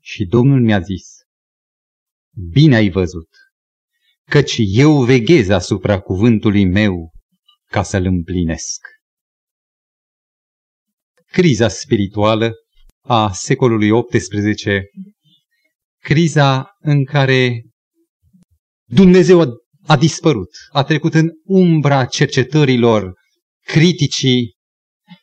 Și Domnul mi-a zis, bine ai văzut, căci eu veghez asupra cuvântului meu ca să-l împlinesc. Criza spirituală a secolului XVIII, criza în care Dumnezeu a, a dispărut, a trecut în umbra cercetărilor criticii,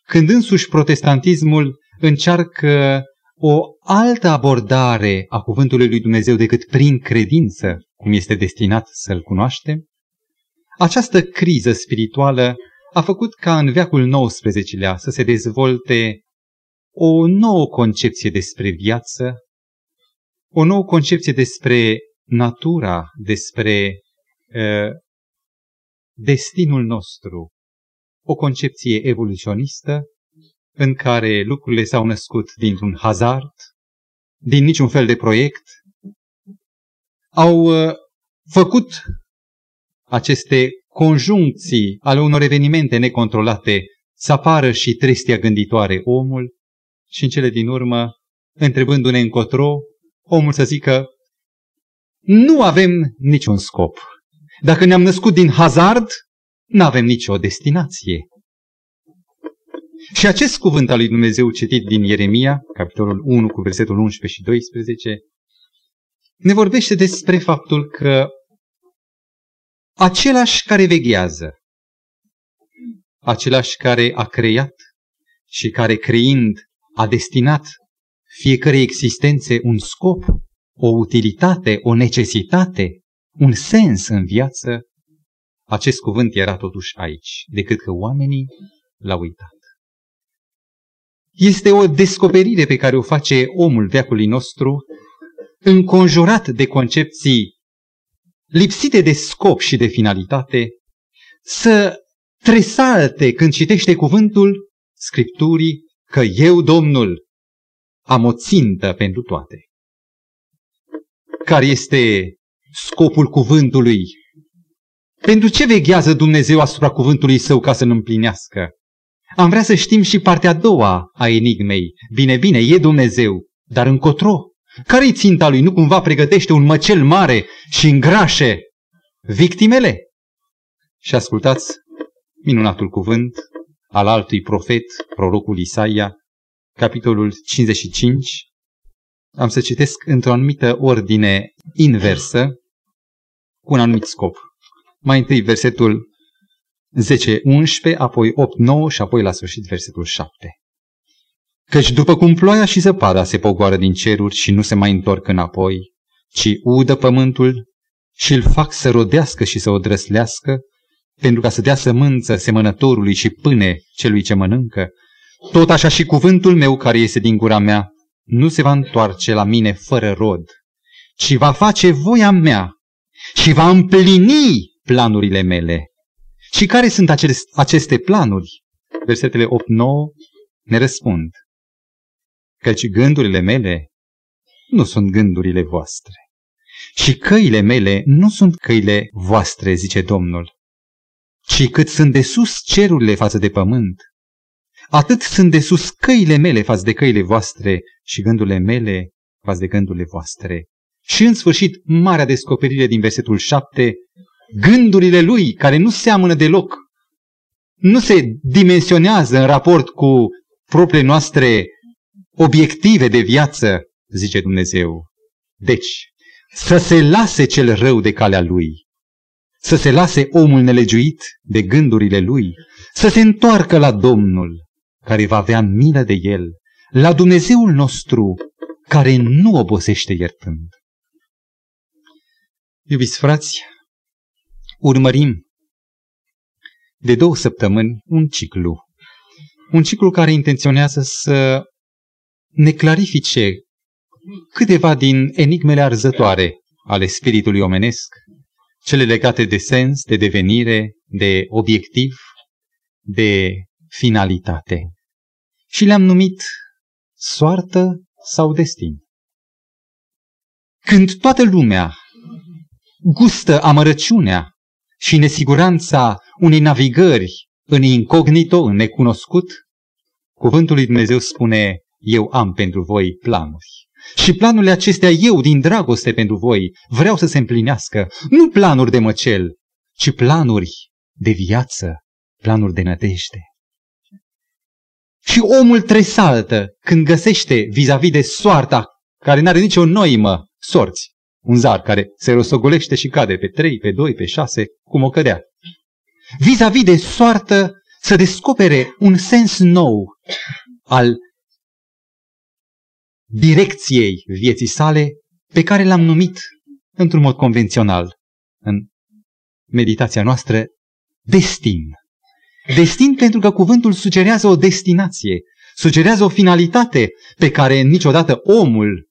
când însuși protestantismul încearcă o altă abordare a cuvântului lui Dumnezeu decât prin credință, cum este destinat să-l cunoaștem, această criză spirituală a făcut ca în veacul XIX-lea să se dezvolte o nouă concepție despre viață, o nouă concepție despre natura, despre uh, destinul nostru, o concepție evoluționistă în care lucrurile s-au născut dintr-un hazard, din niciun fel de proiect, au uh, făcut aceste conjuncții ale unor evenimente necontrolate să apară și trestia gânditoare omul și în cele din urmă, întrebându-ne încotro, omul să zică, nu avem niciun scop. Dacă ne-am născut din hazard, nu avem nicio destinație. Și acest cuvânt al lui Dumnezeu citit din Ieremia, capitolul 1 cu versetul 11 și 12, ne vorbește despre faptul că același care veghează, același care a creat și care creind a destinat fiecare existențe un scop, o utilitate, o necesitate, un sens în viață, acest cuvânt era totuși aici, decât că oamenii l-au uitat. Este o descoperire pe care o face omul veacului nostru, înconjurat de concepții lipsite de scop și de finalitate, să tresalte când citește cuvântul Scripturii că eu, Domnul, am o țintă pentru toate. Care este scopul cuvântului? Pentru ce veghează Dumnezeu asupra cuvântului său ca să-l împlinească? Am vrea să știm și partea a doua a enigmei. Bine, bine, e Dumnezeu, dar încotro? Care-i ținta lui? Nu cumva pregătește un măcel mare și îngrașe victimele? Și ascultați minunatul cuvânt al altui profet, prorocul Isaia, capitolul 55. Am să citesc într-o anumită ordine inversă, cu un anumit scop. Mai întâi versetul 10-11, apoi 8-9 și apoi la sfârșit versetul 7. Căci după cum ploaia și zăpada se pogoară din ceruri și nu se mai întorc înapoi, ci udă pământul și îl fac să rodească și să o drăslească, pentru ca să dea sămânță semănătorului și pâne celui ce mănâncă, tot așa și cuvântul meu care iese din gura mea nu se va întoarce la mine fără rod, ci va face voia mea și va împlini planurile mele. Și care sunt aceste planuri? Versetele 8-9 ne răspund. Căci gândurile mele nu sunt gândurile voastre. Și căile mele nu sunt căile voastre, zice Domnul, ci cât sunt de sus cerurile față de pământ, atât sunt de sus căile mele față de căile voastre și gândurile mele față de gândurile voastre. Și în sfârșit, marea descoperire din versetul 7, gândurile lui, care nu seamănă deloc, nu se dimensionează în raport cu propriile noastre obiective de viață, zice Dumnezeu. Deci, să se lase cel rău de calea lui, să se lase omul nelegiuit de gândurile lui, să se întoarcă la Domnul, care va avea milă de el, la Dumnezeul nostru, care nu obosește iertând. Iubiți frați, urmărim de două săptămâni un ciclu. Un ciclu care intenționează să ne clarifice câteva din enigmele arzătoare ale spiritului omenesc, cele legate de sens, de devenire, de obiectiv, de finalitate. Și le-am numit soartă sau destin. Când toată lumea gustă amărăciunea și nesiguranța unei navigări în incognito, în necunoscut, cuvântul lui Dumnezeu spune, eu am pentru voi planuri. Și planurile acestea eu, din dragoste pentru voi, vreau să se împlinească. Nu planuri de măcel, ci planuri de viață, planuri de nădejde. Și omul tresaltă când găsește vis-a-vis de soarta care n-are nicio noimă, sorți, un zar care se rostogolește și cade pe trei, pe doi, pe șase, cum o cădea. Vis-a-vis de soartă să descopere un sens nou al direcției vieții sale pe care l-am numit într-un mod convențional în meditația noastră destin. Destin pentru că cuvântul sugerează o destinație, sugerează o finalitate pe care niciodată omul,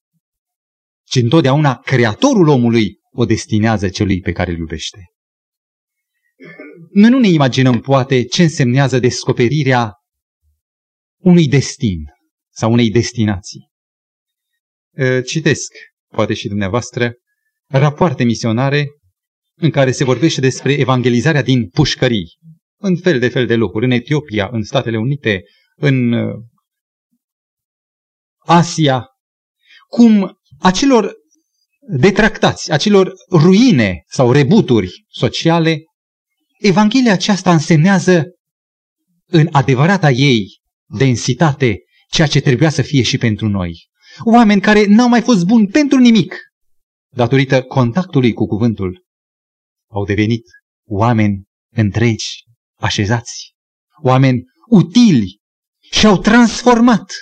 ci întotdeauna creatorul omului o destinează celui pe care îl iubește. Noi nu ne imaginăm poate ce însemnează descoperirea unui destin sau unei destinații. Citesc, poate și dumneavoastră, rapoarte misionare în care se vorbește despre evangelizarea din pușcării, în fel de fel de locuri, în Etiopia, în Statele Unite, în Asia, cum acelor detractați, acelor ruine sau rebuturi sociale, Evanghelia aceasta însemnează în adevărata ei densitate ceea ce trebuia să fie și pentru noi. Oameni care n-au mai fost buni pentru nimic, datorită contactului cu cuvântul, au devenit oameni întregi, așezați, oameni utili și au transformat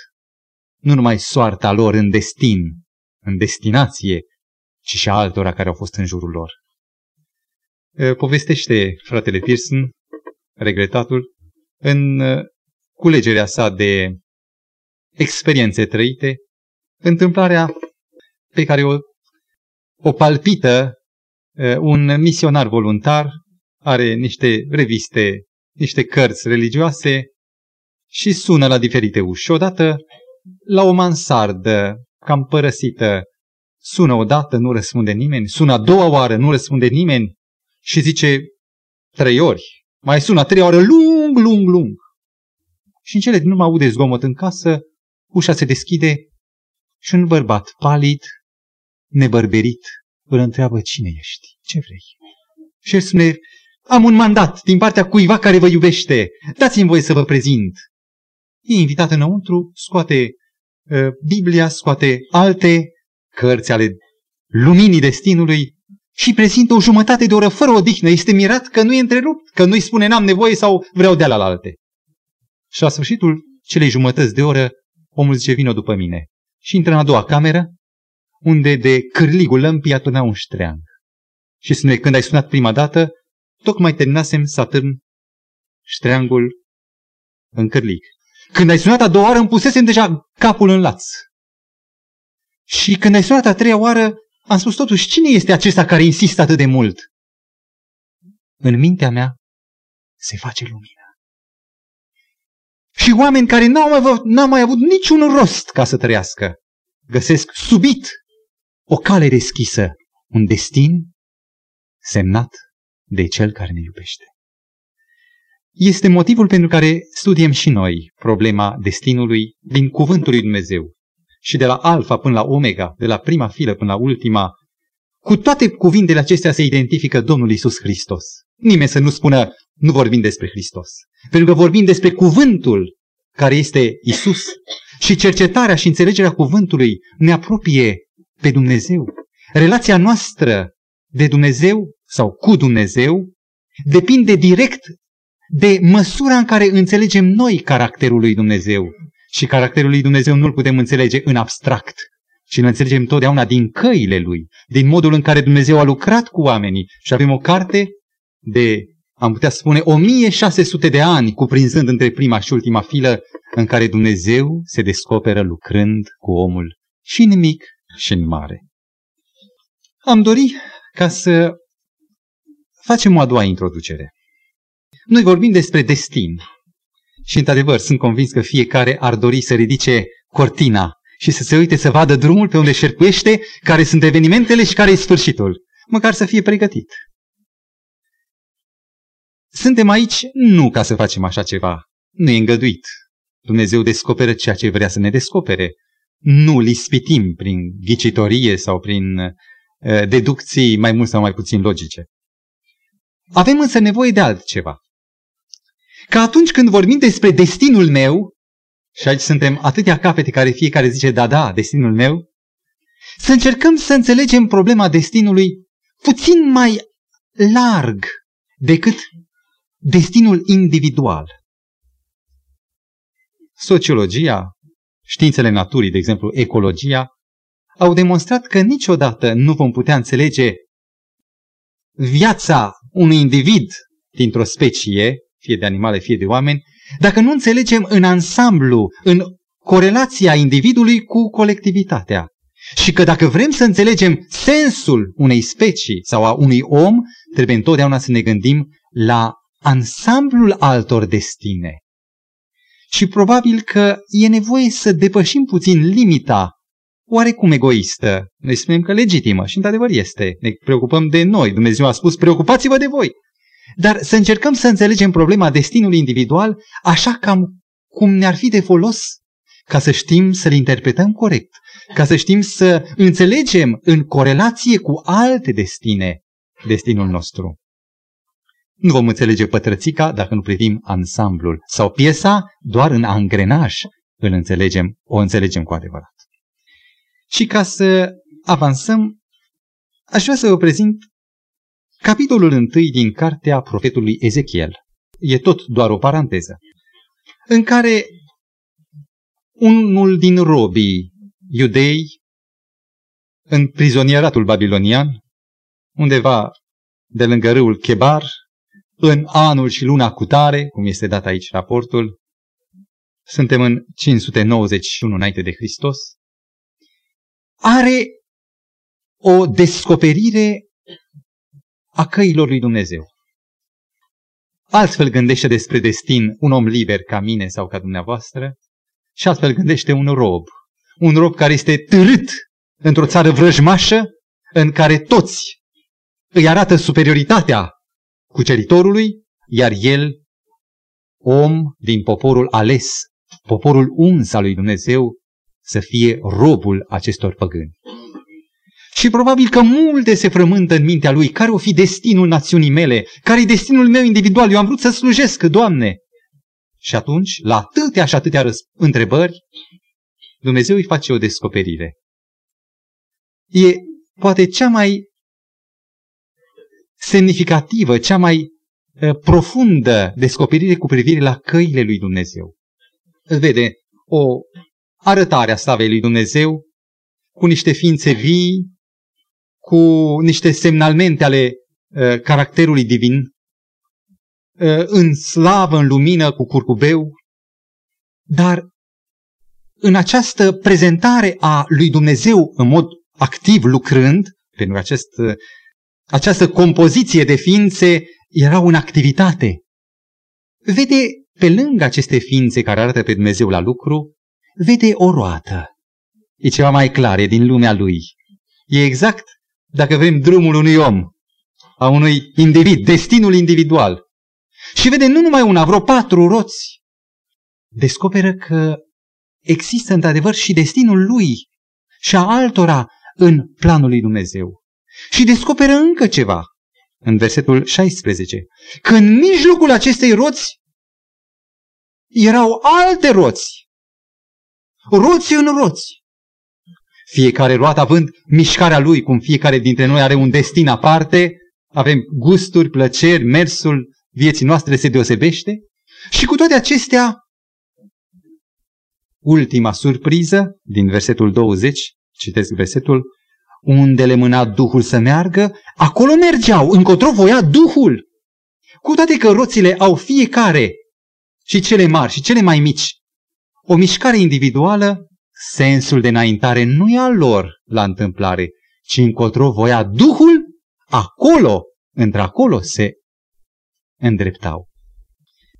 nu numai soarta lor în destin, în destinație, ci și a altora care au fost în jurul lor. Povestește fratele Pearson, regretatul, în culegerea sa de experiențe trăite, întâmplarea pe care o, o palpită un misionar voluntar, are niște reviste, niște cărți religioase și sună la diferite uși. Odată la o mansardă cam părăsită, sună odată, nu răspunde nimeni, sună a doua oară, nu răspunde nimeni și zice trei ori, mai sună a treia oară, lung, lung, lung. Și în cele din urmă aude zgomot în casă, ușa se deschide și un bărbat palid, nebărberit, îl întreabă cine ești, ce vrei. Și el spune, am un mandat din partea cuiva care vă iubește, dați-mi voie să vă prezint. E invitat înăuntru, scoate uh, Biblia, scoate alte cărți ale luminii destinului și prezintă o jumătate de oră fără odihnă. Este mirat că nu e întrerupt, că nu-i spune n-am nevoie sau vreau de la alte. Și la sfârșitul celei jumătăți de oră, omul zice, vină după mine. Și intră în a doua cameră, unde de cârligul lămpii atârna un ștreang. Și spune, când ai sunat prima dată, tocmai terminasem să atârn ștreangul în cârlig. Când ai sunat a doua oară, îmi pusesem deja capul în laț. Și când ai sunat a treia oară, am spus totuși, cine este acesta care insistă atât de mult? În mintea mea se face lumină. Și oameni care n-au mai, avut, n-au mai avut niciun rost ca să trăiască, găsesc subit o cale deschisă, un destin semnat de cel care ne iubește. Este motivul pentru care studiem și noi problema destinului din Cuvântul lui Dumnezeu. Și de la alfa până la omega, de la prima filă până la ultima, cu toate cuvintele acestea se identifică Domnul Isus Hristos. Nimeni să nu spună, nu vorbim despre Hristos. Pentru că vorbim despre cuvântul care este Isus. Și cercetarea și înțelegerea cuvântului ne apropie pe Dumnezeu. Relația noastră de Dumnezeu sau cu Dumnezeu depinde direct de măsura în care înțelegem noi caracterul lui Dumnezeu. Și caracterul lui Dumnezeu nu-l putem înțelege în abstract, ci îl înțelegem totdeauna din căile lui, din modul în care Dumnezeu a lucrat cu oamenii. Și avem o carte de, am putea spune, 1600 de ani, cuprinzând între prima și ultima filă, în care Dumnezeu se descoperă lucrând cu omul și în mic și în mare. Am dorit ca să facem o a doua introducere. Noi vorbim despre destin. Și, într-adevăr, sunt convins că fiecare ar dori să ridice cortina și să se uite să vadă drumul pe unde șerpuiește, care sunt evenimentele și care e sfârșitul. Măcar să fie pregătit. Suntem aici nu ca să facem așa ceva. Nu e îngăduit. Dumnezeu descoperă ceea ce vrea să ne descopere. nu lispitim prin ghicitorie sau prin uh, deducții mai mult sau mai puțin logice. Avem însă nevoie de altceva. Că atunci când vorbim despre destinul meu, și aici suntem atâtea capete care fiecare zice, da, da, destinul meu, să încercăm să înțelegem problema destinului puțin mai larg decât destinul individual. Sociologia, științele naturii, de exemplu ecologia, au demonstrat că niciodată nu vom putea înțelege viața unui individ dintr-o specie, fie de animale, fie de oameni, dacă nu înțelegem în ansamblu, în corelația individului cu colectivitatea. Și că dacă vrem să înțelegem sensul unei specii sau a unui om, trebuie întotdeauna să ne gândim la ansamblul altor destine. Și probabil că e nevoie să depășim puțin limita oarecum egoistă. Noi spunem că legitimă și într-adevăr este. Ne preocupăm de noi. Dumnezeu a spus, preocupați-vă de voi. Dar să încercăm să înțelegem problema destinului individual așa cam cum ne-ar fi de folos ca să știm să-l interpretăm corect, ca să știm să înțelegem în corelație cu alte destine destinul nostru. Nu vom înțelege pătrățica dacă nu privim ansamblul sau piesa doar în angrenaj îl înțelegem, o înțelegem cu adevărat. Și ca să avansăm, aș vrea să vă prezint capitolul întâi din cartea profetului Ezechiel. E tot doar o paranteză. În care unul din robii iudei în prizonieratul babilonian, undeva de lângă râul Chebar, în anul și luna cutare, cum este dat aici raportul, suntem în 591 înainte de Hristos, are o descoperire a căilor lui Dumnezeu. Altfel gândește despre destin un om liber ca mine sau ca dumneavoastră și altfel gândește un rob. Un rob care este târât într-o țară vrăjmașă în care toți îi arată superioritatea cuceritorului, iar el, om din poporul ales, poporul uns al lui Dumnezeu, să fie robul acestor păgâni. Și probabil că multe se frământă în mintea lui. Care o fi destinul națiunii mele? Care e destinul meu individual? Eu am vrut să slujesc, Doamne. Și atunci, la atâtea și atâtea întrebări, Dumnezeu îi face o descoperire. E poate cea mai semnificativă, cea mai uh, profundă descoperire cu privire la căile lui Dumnezeu. Îl vede o arătare a slavei lui Dumnezeu cu niște ființe vii, cu niște semnalmente ale uh, caracterului divin, uh, în slavă, în lumină, cu curcubeu, dar în această prezentare a lui Dumnezeu în mod activ lucrând, pentru că acest, această compoziție de ființe era în activitate. Vede pe lângă aceste ființe care arată pe Dumnezeu la lucru, vede o roată. E ceva mai clar, e din lumea lui. E exact dacă vrem, drumul unui om, a unui individ, destinul individual. Și vede nu numai una, vreo patru roți. Descoperă că există într-adevăr și destinul lui și a altora în planul lui Dumnezeu. Și descoperă încă ceva în versetul 16. Că în mijlocul acestei roți erau alte roți. Roți în roți fiecare roată având mișcarea lui, cum fiecare dintre noi are un destin aparte, avem gusturi, plăceri, mersul vieții noastre se deosebește. Și cu toate acestea, ultima surpriză din versetul 20, citesc versetul, unde le mâna Duhul să meargă, acolo mergeau, încotro voia Duhul. Cu toate că roțile au fiecare, și cele mari și cele mai mici, o mișcare individuală, sensul de înaintare nu e al lor la întâmplare, ci încotro voia Duhul, acolo, într-acolo se îndreptau.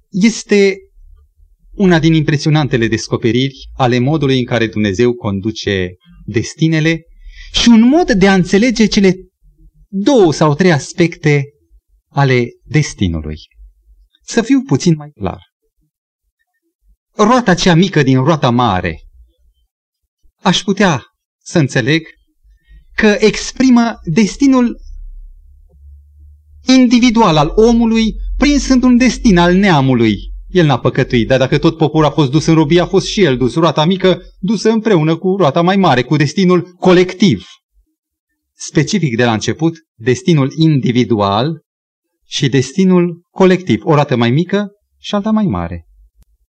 Este una din impresionantele descoperiri ale modului în care Dumnezeu conduce destinele și un mod de a înțelege cele două sau trei aspecte ale destinului. Să fiu puțin mai clar. Roata cea mică din roata mare aș putea să înțeleg că exprimă destinul individual al omului prins într-un destin al neamului. El n-a păcătuit, dar dacă tot poporul a fost dus în robie, a fost și el dus. Roata mică dusă împreună cu roata mai mare, cu destinul colectiv. Specific de la început, destinul individual și destinul colectiv. O roată mai mică și alta mai mare.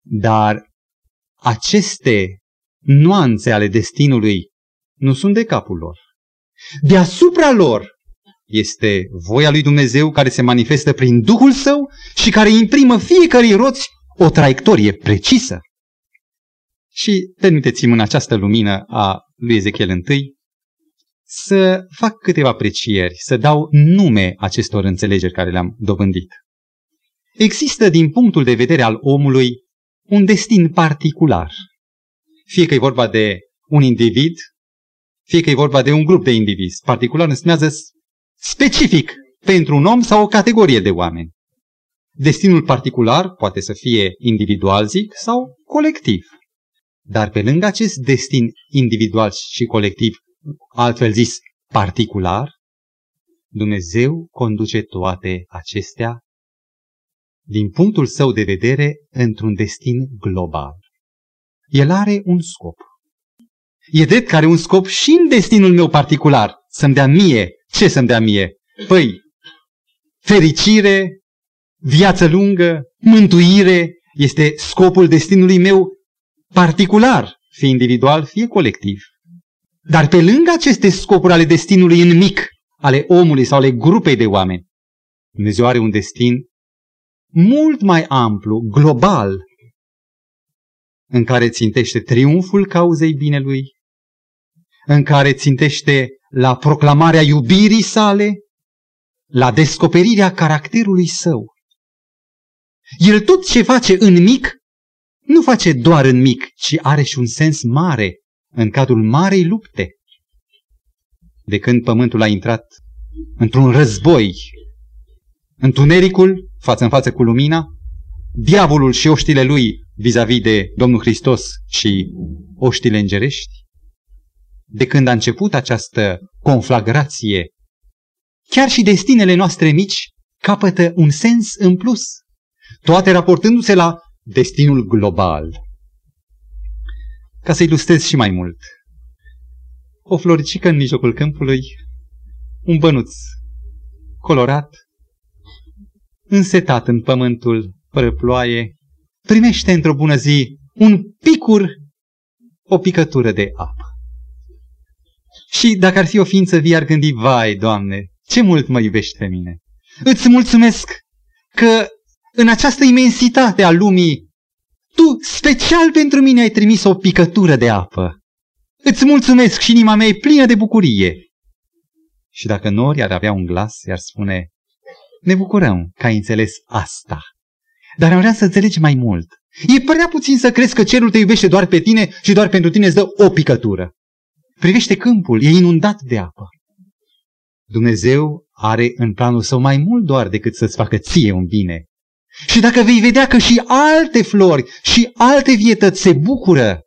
Dar aceste nuanțe ale destinului nu sunt de capul lor. Deasupra lor este voia lui Dumnezeu care se manifestă prin Duhul Său și care imprimă fiecărui roți o traiectorie precisă. Și permiteți-mi în această lumină a lui Ezechiel I să fac câteva aprecieri, să dau nume acestor înțelegeri care le-am dobândit. Există din punctul de vedere al omului un destin particular. Fie că e vorba de un individ, fie că e vorba de un grup de indivizi. Particular înseamnă specific pentru un om sau o categorie de oameni. Destinul particular poate să fie individual, zic, sau colectiv. Dar pe lângă acest destin individual și colectiv, altfel zis particular, Dumnezeu conduce toate acestea din punctul său de vedere într-un destin global. El are un scop. E drept că are un scop și în destinul meu particular, să-mi dea mie. Ce să-mi dea mie? Păi, fericire, viață lungă, mântuire, este scopul destinului meu particular, fie individual, fie colectiv. Dar pe lângă aceste scopuri ale destinului în mic, ale omului sau ale grupei de oameni, Dumnezeu are un destin mult mai amplu, global, în care țintește triumful cauzei binelui, în care țintește la proclamarea iubirii sale, la descoperirea caracterului său. El tot ce face în mic, nu face doar în mic, ci are și un sens mare în cadrul marei lupte. De când pământul a intrat într-un război, întunericul față în față cu lumina, diavolul și oștile lui vis-a-vis de Domnul Hristos și oștile îngerești, de când a început această conflagrație, chiar și destinele noastre mici capătă un sens în plus, toate raportându-se la destinul global. Ca să ilustrez și mai mult, o floricică în mijlocul câmpului, un bănuț colorat, însetat în pământul fără ploaie, primește într-o bună zi un picur, o picătură de apă. Și dacă ar fi o ființă vie, ar gândi, vai, Doamne, ce mult mă iubești pe mine. Îți mulțumesc că în această imensitate a lumii, tu special pentru mine ai trimis o picătură de apă. Îți mulțumesc și inima mea e plină de bucurie. Și dacă nori ar avea un glas, i-ar spune, ne bucurăm că ai înțeles asta. Dar am vrea să înțelegi mai mult. E prea puțin să crezi că cerul te iubește doar pe tine și doar pentru tine îți dă o picătură. Privește câmpul, e inundat de apă. Dumnezeu are în planul său mai mult doar decât să-ți facă ție un bine. Și dacă vei vedea că și alte flori și alte vietăți se bucură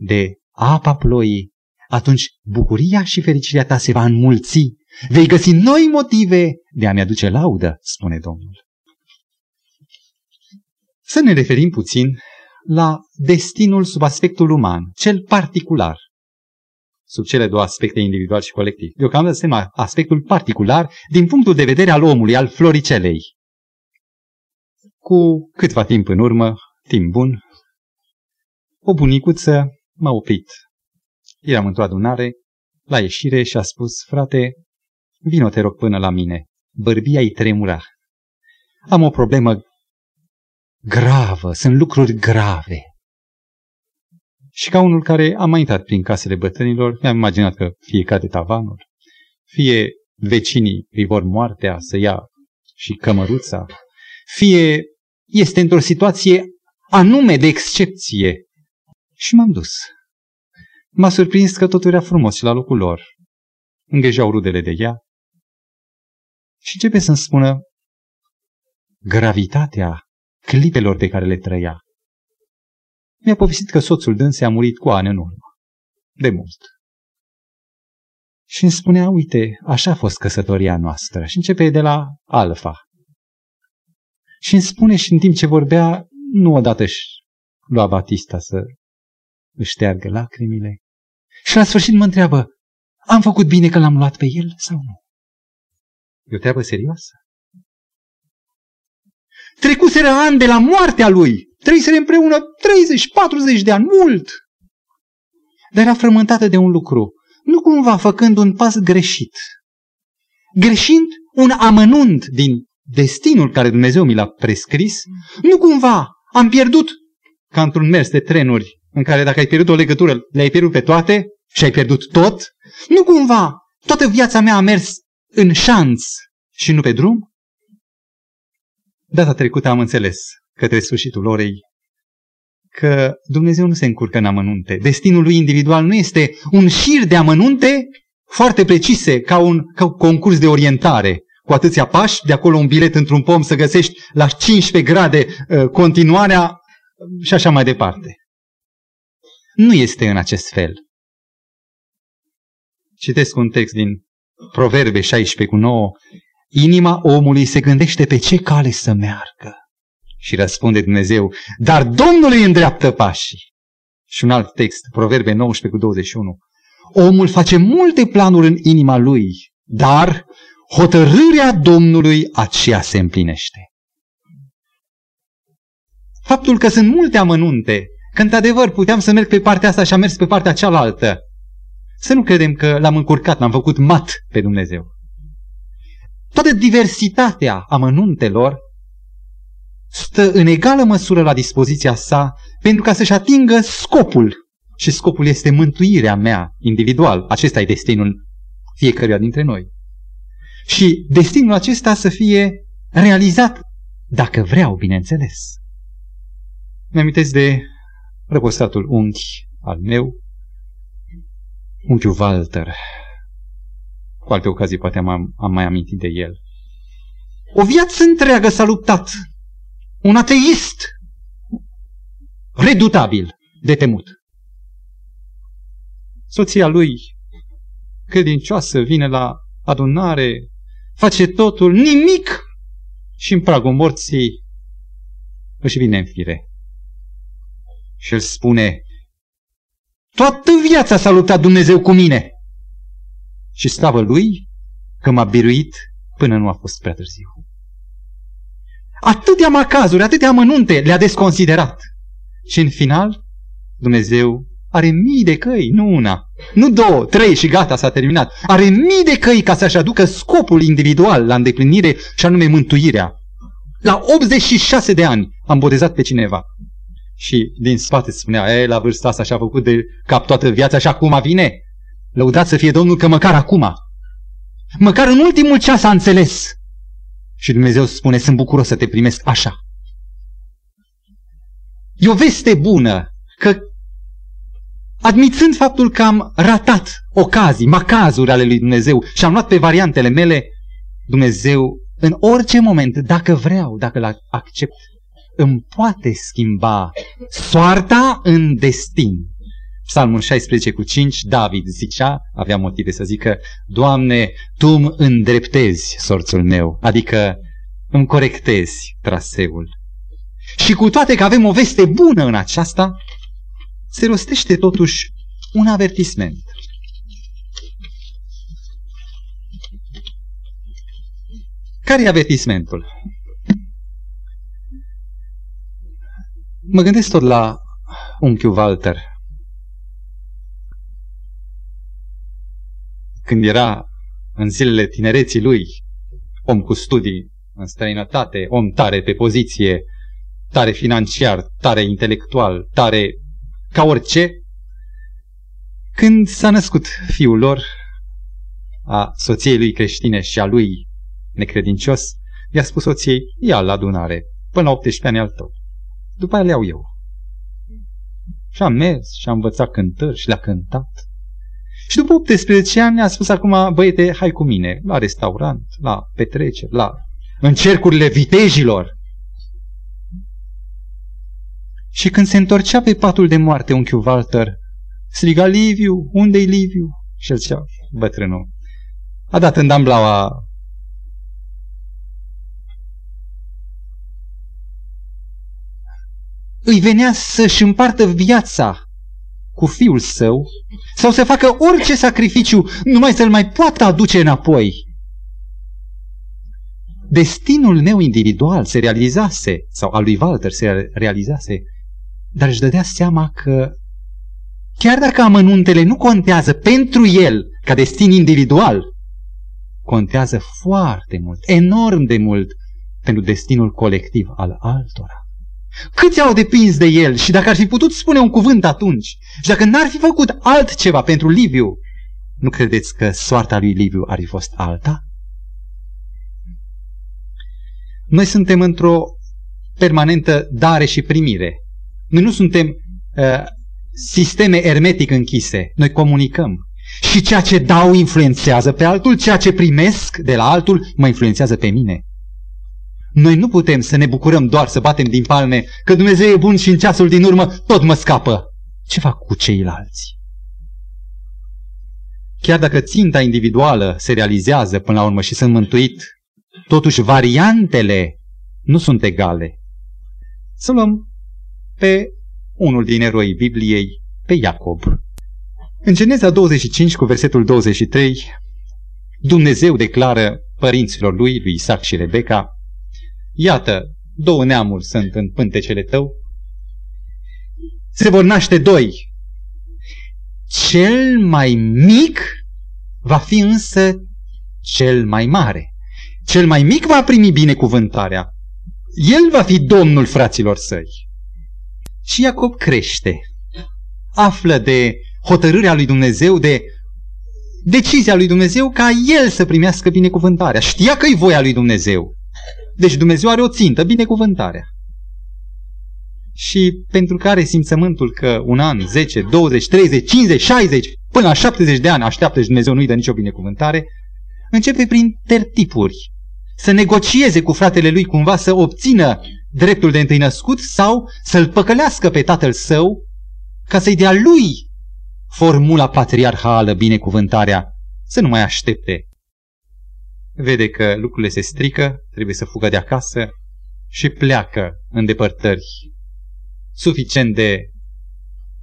de apa ploii, atunci bucuria și fericirea ta se va înmulți. Vei găsi noi motive de a-mi aduce laudă, spune Domnul. Să ne referim puțin la destinul sub aspectul uman, cel particular, sub cele două aspecte individual și colectiv. Deocamdată suntem aspectul particular din punctul de vedere al omului, al floricelei. Cu câtva timp în urmă, timp bun, o bunicuță m-a oprit. Eram într-o adunare, la ieșire și a spus, frate, vino te rog până la mine. Bărbia îi tremura. Am o problemă gravă, sunt lucruri grave. Și ca unul care a mai intrat prin casele bătrânilor, mi-am imaginat că fie cade tavanul, fie vecinii îi vor moartea să ia și cămăruța, fie este într-o situație anume de excepție. Și m-am dus. M-a surprins că totul era frumos și la locul lor. Îngrijau rudele de ea. Și începe să-mi spună gravitatea clipelor pe care le trăia. Mi-a povestit că soțul dânsei a murit cu ani în urmă. de mult. Și îmi spunea, uite, așa a fost căsătoria noastră. Și începe de la alfa. Și îmi spune și în timp ce vorbea, nu odată își lua Batista să își șteargă lacrimile. Și la sfârșit mă întreabă, am făcut bine că l-am luat pe el sau nu? E o treabă serioasă. Trecuseră ani de la moartea lui. Trăiseră împreună 30-40 de ani, mult. Dar era frământată de un lucru. Nu cumva făcând un pas greșit. Greșind un amănunt din destinul care Dumnezeu mi l-a prescris, nu cumva am pierdut, ca într-un mers de trenuri, în care dacă ai pierdut o legătură, le-ai pierdut pe toate și ai pierdut tot, nu cumva toată viața mea a mers în șanț și nu pe drum? Data trecută am înțeles, către sfârșitul orei, că Dumnezeu nu se încurcă în amănunte. Destinul lui individual nu este un șir de amănunte foarte precise, ca un, ca un concurs de orientare, cu atâția pași, de acolo un bilet într-un pom să găsești la 15 grade uh, continuarea și așa mai departe. Nu este în acest fel. Citesc un text din Proverbe 16 cu 9. Inima omului se gândește pe ce cale să meargă. Și răspunde Dumnezeu, dar Domnul îi îndreaptă pașii. Și un alt text, Proverbe 19 cu 21. Omul face multe planuri în inima lui, dar hotărârea Domnului aceea se împlinește. Faptul că sunt multe amănunte, că într-adevăr puteam să merg pe partea asta și am mers pe partea cealaltă, să nu credem că l-am încurcat, l-am făcut mat pe Dumnezeu. Toată diversitatea amănuntelor stă în egală măsură la dispoziția sa pentru ca să-și atingă scopul. Și scopul este mântuirea mea individual. Acesta e destinul fiecăruia dintre noi. Și destinul acesta să fie realizat, dacă vreau, bineînțeles. Mi-am de răposatul unchi al meu, unchiul Walter. Cu alte ocazii poate am, am mai amintit de el. O viață întreagă s-a luptat. Un ateist redutabil de temut. Soția lui, credincioasă, vine la adunare, face totul, nimic și în pragul morții își vine în fire. Și îl spune, toată viața s-a luptat Dumnezeu cu mine. Și slavă lui că m-a biruit până nu a fost prea târziu. Atâtea macazuri, atâtea amănunte le-a desconsiderat. Și în final, Dumnezeu are mii de căi, nu una, nu două, trei și gata, s-a terminat. Are mii de căi ca să-și aducă scopul individual la îndeplinire și anume mântuirea. La 86 de ani am botezat pe cineva. Și din spate spunea, e, la vârsta asta și-a făcut de cap toată viața și acum vine. Lăudat să fie Domnul că măcar acum, măcar în ultimul ceas a înțeles. Și Dumnezeu spune, sunt bucuros să te primesc așa. E o veste bună că admițând faptul că am ratat ocazii, macazuri ale lui Dumnezeu și am luat pe variantele mele, Dumnezeu în orice moment, dacă vreau, dacă l accept, îmi poate schimba soarta în destin. Psalmul 16 cu 5, David zicea, avea motive să zică, Doamne, Tu îmi îndreptezi sorțul meu, adică îmi corectezi traseul. Și cu toate că avem o veste bună în aceasta, se rostește totuși un avertisment. Care e avertismentul? Mă gândesc tot la unchiul Walter. Când era în zilele tinereții lui, om cu studii în străinătate, om tare pe poziție, tare financiar, tare intelectual, tare ca orice, când s-a născut fiul lor, a soției lui creștine și a lui necredincios, i-a spus soției, ia la adunare, până la 18 ani al tău. După aia le iau eu. Și am mers și am învățat cântări și le-a cântat. Și după 18 ani a spus acum, băiete, hai cu mine la restaurant, la petreceri, la în cercurile vitejilor. Și când se întorcea pe patul de moarte unchiul Walter, striga Liviu, unde-i Liviu? Și el zicea, bătrânul, a dat în damblaua îi venea să-și împartă viața cu fiul său sau să facă orice sacrificiu numai să-l mai poată aduce înapoi. Destinul meu individual se realizase, sau al lui Walter se realizase, dar își dădea seama că chiar dacă amănuntele nu contează pentru el ca destin individual, contează foarte mult, enorm de mult pentru destinul colectiv al altora. Câți au depins de el și dacă ar fi putut spune un cuvânt atunci și dacă n-ar fi făcut altceva pentru Liviu, nu credeți că soarta lui Liviu ar fi fost alta? Noi suntem într-o permanentă dare și primire. Noi nu suntem uh, sisteme ermetic închise. Noi comunicăm. Și ceea ce dau influențează pe altul, ceea ce primesc de la altul mă influențează pe mine. Noi nu putem să ne bucurăm doar să batem din palme că Dumnezeu e bun și în ceasul din urmă tot mă scapă. Ce fac cu ceilalți? Chiar dacă ținta individuală se realizează până la urmă și sunt mântuit, totuși variantele nu sunt egale. Să luăm pe unul din eroii Bibliei, pe Iacob. În Geneza 25 cu versetul 23, Dumnezeu declară părinților lui, lui Isaac și Rebecca, Iată, două neamuri sunt în pântecele tău. Se vor naște doi. Cel mai mic va fi însă cel mai mare. Cel mai mic va primi binecuvântarea. El va fi domnul fraților săi. Și Iacob crește. Află de hotărârea lui Dumnezeu, de decizia lui Dumnezeu ca el să primească binecuvântarea. Știa că e voia lui Dumnezeu. Deci Dumnezeu are o țintă, binecuvântarea. Și pentru care simțământul că un an, 10, 20, 30, 50, 60, până la 70 de ani așteaptă și Dumnezeu nu-i dă nicio binecuvântare, începe prin tertipuri. Să negocieze cu fratele lui cumva să obțină dreptul de întâi născut sau să-l păcălească pe tatăl său ca să-i dea lui formula patriarhală, binecuvântarea, să nu mai aștepte vede că lucrurile se strică, trebuie să fugă de acasă și pleacă în depărtări suficient de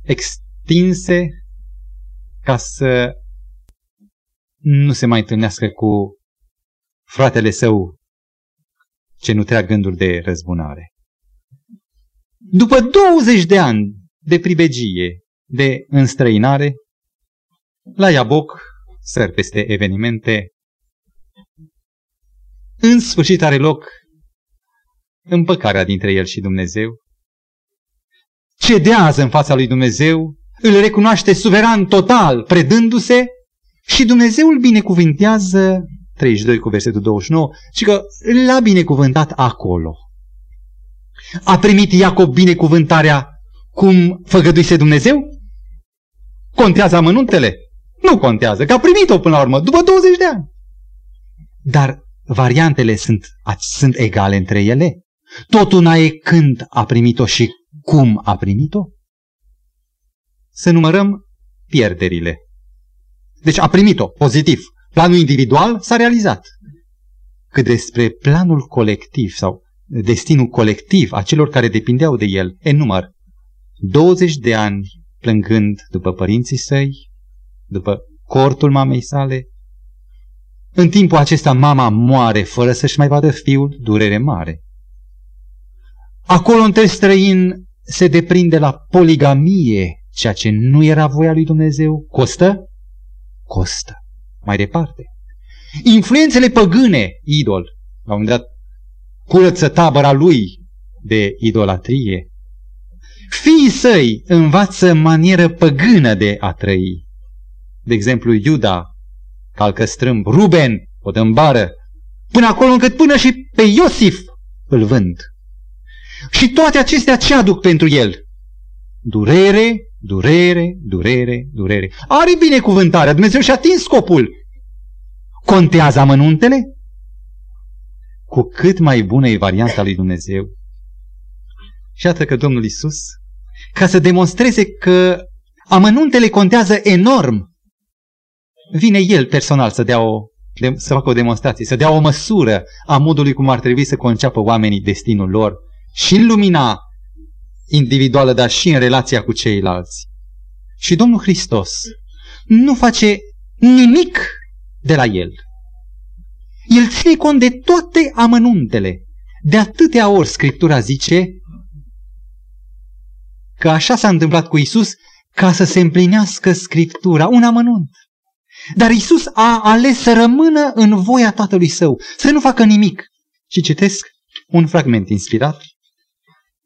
extinse ca să nu se mai întâlnească cu fratele său ce nu trea gândul de răzbunare. După 20 de ani de pribegie, de înstrăinare, la Iaboc, săr peste evenimente, în sfârșit are loc împăcarea dintre el și Dumnezeu. Cedează în fața lui Dumnezeu, îl recunoaște suveran total, predându-se și Dumnezeu îl binecuvintează, 32 cu versetul 29, și că l-a binecuvântat acolo. A primit Iacob binecuvântarea cum făgăduise Dumnezeu? Contează amănuntele? Nu contează, că a primit-o până la urmă, după 20 de ani. Dar variantele sunt, sunt egale între ele? Tot una e când a primit-o și cum a primit-o? Să numărăm pierderile. Deci a primit-o, pozitiv. Planul individual s-a realizat. Cât despre planul colectiv sau destinul colectiv a celor care depindeau de el, în număr 20 de ani plângând după părinții săi, după cortul mamei sale, în timpul acesta mama moare fără să-și mai vadă fiul, durere mare. Acolo între străin se deprinde la poligamie, ceea ce nu era voia lui Dumnezeu. Costă? Costă. Mai departe. Influențele păgâne, idol, la un moment dat curăță tabăra lui de idolatrie. Fiii săi învață manieră păgână de a trăi. De exemplu, Iuda calcă strâmb, Ruben o dă bară, până acolo încât până și pe Iosif îl vând. Și toate acestea ce aduc pentru el? Durere, durere, durere, durere. Are binecuvântarea, Dumnezeu și-a atins scopul. Contează amănuntele? Cu cât mai bună e varianta lui Dumnezeu. Și iată că Domnul Isus, ca să demonstreze că Amănuntele contează enorm. Vine el personal să dea o de, să facă o demonstrație, să dea o măsură a modului cum ar trebui să conceapă oamenii destinul lor și în lumina individuală, dar și în relația cu ceilalți. Și Domnul Hristos nu face nimic de la el. El ține cont de toate amănuntele. De atâtea ori Scriptura zice că așa s-a întâmplat cu Isus ca să se împlinească Scriptura, un amănunt. Dar Isus a ales să rămână în voia Tatălui Său, să nu facă nimic. Și citesc un fragment inspirat